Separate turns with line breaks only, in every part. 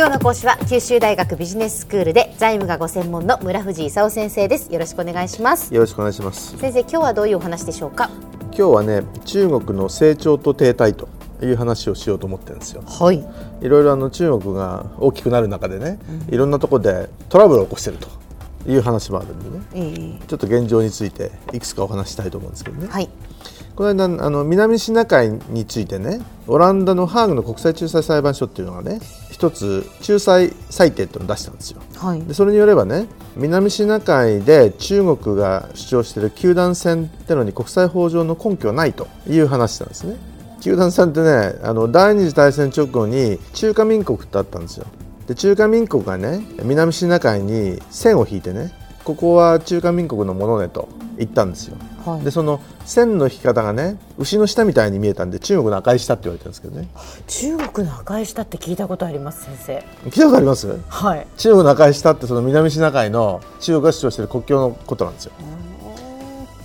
今日の講師は九州大学ビジネススクールで財務がご専門の村藤勲先生です。よろしくお願いします。
よろしくお願いします。
先生今日はどういうお話でしょうか？
今日はね中国の成長と停滞という話をしようと思ってるんですよ。
はい。
いろいろあの中国が大きくなる中でね、いろんなところでトラブルを起こしてるという話もあるんでね。
えー、
ちょっと現状についていくつかお話したいと思うんですけどね、
はい。
この間あの南シナ海についてねオランダのハーグの国際仲裁裁判所っていうのがね一つ仲裁裁定っていうのを出したんですよ。
はい。
でそれによればね南シナ海で中国が主張している九段線ってのに国際法上の根拠はないという話なんですね。九段線ってねあの第二次大戦直後に中華民国ってあったんですよ。で中華民国がね南シナ海に線を引いてねここは中華民国のものねと言ったんですよ
はい。
でその線の引き方がね牛の下みたいに見えたんで中国の赤い下って言われてるんですけどね。
中国の赤い舌って聞いたことあります先生。
聞いたことあります？
はい。
中国の赤い下ってその南シナ海の中国が主張している国境のことなんですよ。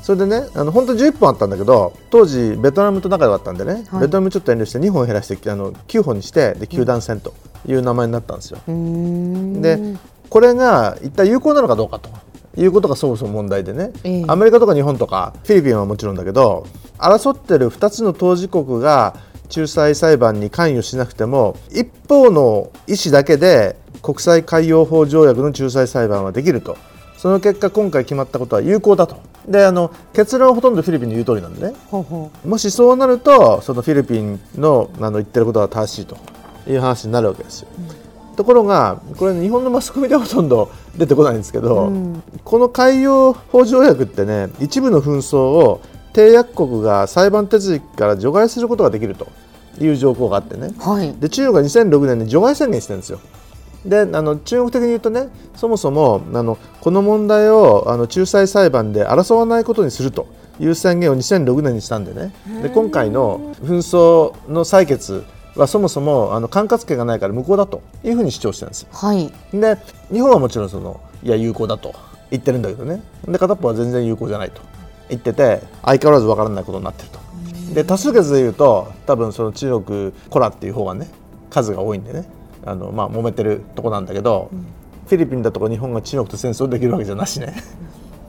それでねあの本当に11本あったんだけど当時ベトナムと仲良かったんでね、
はい。
ベトナムちょっと遠慮して2本減らしてあの9本にしてで九段線という名前になったんですよ、
うーん。
でこれが一体有効なのかどうかということがそもそも問題でね、
ええ。
アメリカとか日本とかフィリピンはもちろんだけど争ってる2つの当事国が仲裁裁判に関与しなくても一方の意思だけで国際海洋法条約の仲裁裁判はできると。その結果今回決まったことは有効だと。であの結論はほとんどフィリピンの言う通りなんでね。もしそうなるとそのフィリピンのあの言ってることは正しいという話になるわけですよ。ところがこれ日本のマスコミではほとんど出てこないんですけど、
うん。
この海洋法条約ってね一部の紛争を締約国が裁判手続きから除外することができるという条項があってね。
うはい。
で中国が2006年に除外宣言してるんですよ。であの中国的に言うとねそもそもあのこの問題をあの仲裁裁判で争わないことにするという宣言を2006年にしたんでね。で今回の紛争の採決はそもそもあの管轄権がないから無効だというふうに主張してるんですよ。
はい。
で日本はもちろんそのいや有効だと言ってるんだけどね。で片っぽは全然有効じゃないと。言ってて相変わらずわからないことになってると。で多数決でいうと多分その中国コラっていう方がね数が多いんでね。あの、まあ、揉めてるとこなんだけど、フィリピンだとか日本が中国と戦争できるわけじゃなしね。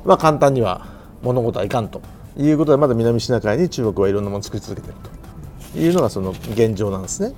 まあ簡単には物事はいかんということでまだ南シナ海に中国はいろんなものを作り続けてるというのがその現状なんですね。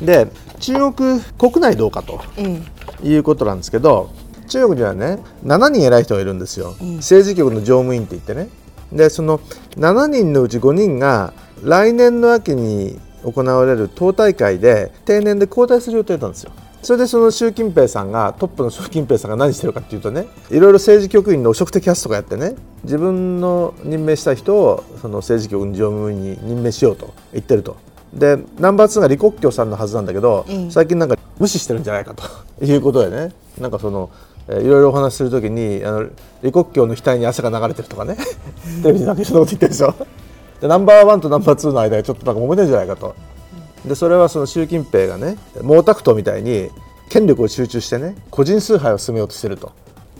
で中国国内どうかと
ええ。
いうことなんですけど中国にはね7人偉い人がいるんですよ、
うん。
政治局の常務委員って言ってね。でその7人のうち5人が来年の秋に行われる党大会で定年で交代する予定なんですよそれでその習近平さんがトップの習近平さんが何してるかっていうとねいろいろ政治局員の汚職的キャスとかやってね自分の任命した人をその政治局の常務委員に任命しようと言ってると。でナンバー2が李克強さんのはずなんだけど、
ええ。
最近なんか無視してるんじゃないかと。いうことでね。なんかその、えーいろいろお話しするときにあの李克強の額に汗が流れてるとかね。テレビでなんかそんなこと言ってるんですよでナンバーワンとナンバーツーの間でちょっとなんか揉めてるんじゃないかとでそれはその習近平がね毛沢東みたいに権力を集中してね個人崇拝を進めようとしてると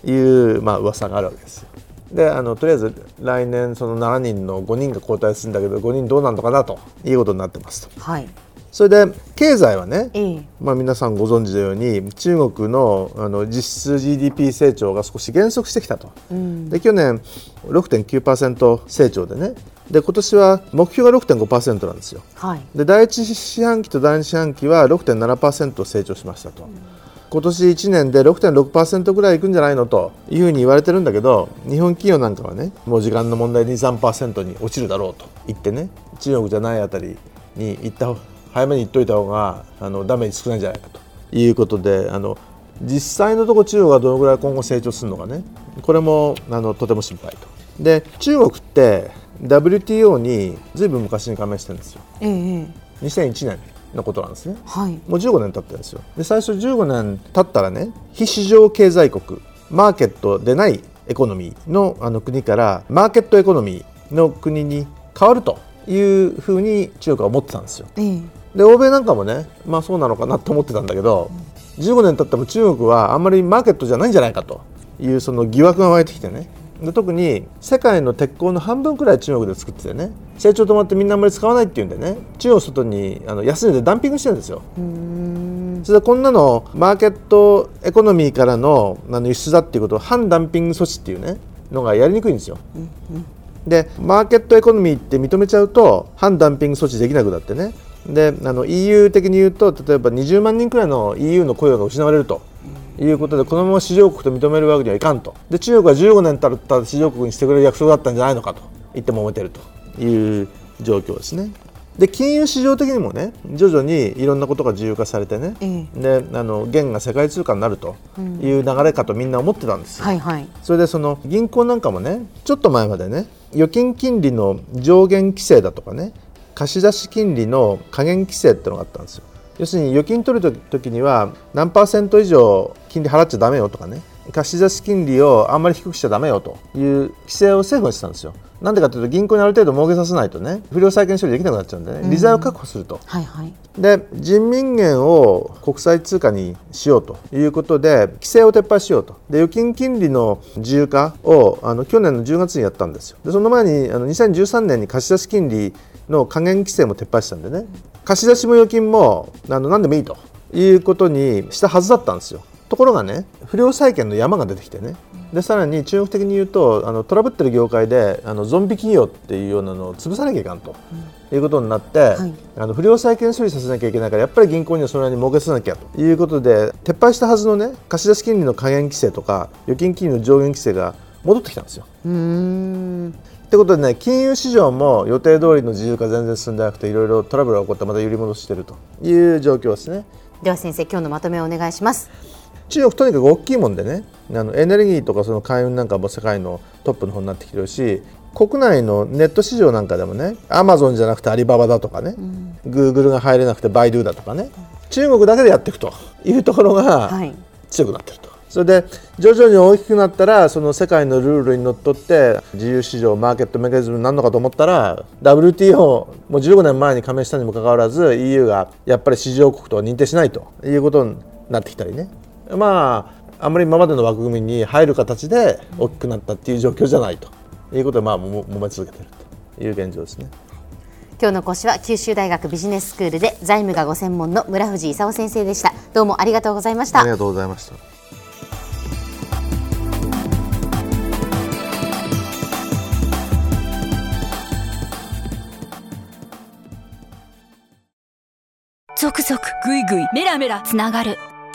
いう、まあ噂があるわけです。よであのとりあえず来年その7人の5人が交代するんだけど5人どうなんのかなということになってますと。
はい。
それで経済はね、
ええ。
まあ、皆さんご存知のように中国のあの実質 GDP 成長が少し減速してきたと、
うん。
で去年6.9%成長でねで今年は目標が6.5%なんですよ。
はい。
で第一四半期と第二四半期は6.7%成長しましたと、今年1年で6.6%ぐらいいくんじゃないのというふうに言われてるんだけど日本企業なんかはねもう時間の問題で23%に落ちるだろうと言ってね中国じゃないあたりに行った早めに言っといた方があのダメージ少ないんじゃないかということであの実際のところ中国がどのぐらい今後成長するのかねこれもあのとても心配と。で中国って WTO にずいぶん昔に加盟してるんですよ。
ええ
2001年のことなんですね。
はい。
もう15年経ってるんですよ。で最初15年経ったらね非市場経済国マーケットでないエコノミーのあの国からマーケットエコノミーの国に変わるというふうに中国は思ってたんですよ。
ええ。
で欧米なんかもねまあそうなのかなと思ってたんだけど15年経っても中国はあんまりマーケットじゃないんじゃないかというその疑惑が湧いてきてねで特に世界の鉄鋼の半分くらい中国で作っててね成長止まってみんなあんまり使わないっていうんでね中国外にあの安値でダンピングしてるんですよそれでこんなのマーケットエコノミーからのあの輸出だっていうことを反ダンピング措置っていうねのがやりにくいんですよ。でマーケットエコノミーって認めちゃうと反ダンピング措置できなくなってねであの EU 的に言うと例えば20万人くらいの EU の雇用が失われると。いうことでこのまま市場国と認めるわけにはいかんと。で中国は15年経った市場国にしてくれる約束だったんじゃないのかと言って揉めてるという状況ですね。で金融市場的にもね徐々にいろんなことが自由化されてね、ええ、であの元が世界通貨になるという流れかとみんな思ってたんです。よ、はいはい、それでその銀行なんかもねちょっと前までね預金金利の上限規制だとかね貸出金利の下限規制っていうのがあったんですよ。要するに預金取るときには何パーセント以上金利払っちゃだめよとかね。貸し出し金利をあんまり低くしちゃだめよという規制を政府がしてたんですよ。なんでかというと銀行にある程度儲けさせないとね不良債権処理できなくなっちゃうんでね。利材を確保すると、はいはい、で人民元を国際通貨にしようということで規制を撤廃しようと。で預金金利の自由化をあの去年の10月にやったんですよ。でその前にあの2013年に貸し出し金利の下限規制も撤廃したんでね。貸し出しも預金もあの何でもいいということにしたはずだったんですよところがね不良債権の山が出てきてねでさらに中国的に言うとあのトラブってる業界であのゾンビ企業っていうようなのを潰さなきゃいかんと、うん、いうことになって、はい、あの不良債権処理させなきゃいけないからやっぱり銀行にはそれなりに儲けさせなきゃということで撤廃したはずのね貸し出し金利の下限規制とか預金金利の上限規制が戻ってきたんですよ。ってことでね金融市場も予定通りの自由化全然進んでなくていろいろトラブルが起こってまた揺り戻しているという状況ですね。
では先生今日のまとめをお願いします。
中国とにかく大きいもんでねあのエネルギーとかその海運なんかも世界のトップの方になってきてるし国内のネット市場なんかでもねアマゾンじゃなくてアリババだとかね、グーグルが入れなくてバイドゥだとかね、中国だけでやっていくというところが強くなってると。はいそれで徐々に大きくなったらその世界のルールにのっとって自由市場マーケットメカニズムになるのかと思ったら WTO もう15年前に加盟したにもかかわらず EU がやっぱり市場国とは認定しないということになってきたりねまああんまり今までの枠組みに入る形で大きくなったっていう状況じゃないと。いうことでまあも揉め続けているという現状ですね。
今日の講師は九州大学ビジネススクールで財務がご専門の村藤勲先生でした。どうもありがとうございました。
ありがとうございました。
続々ぐいぐいメラメラつながる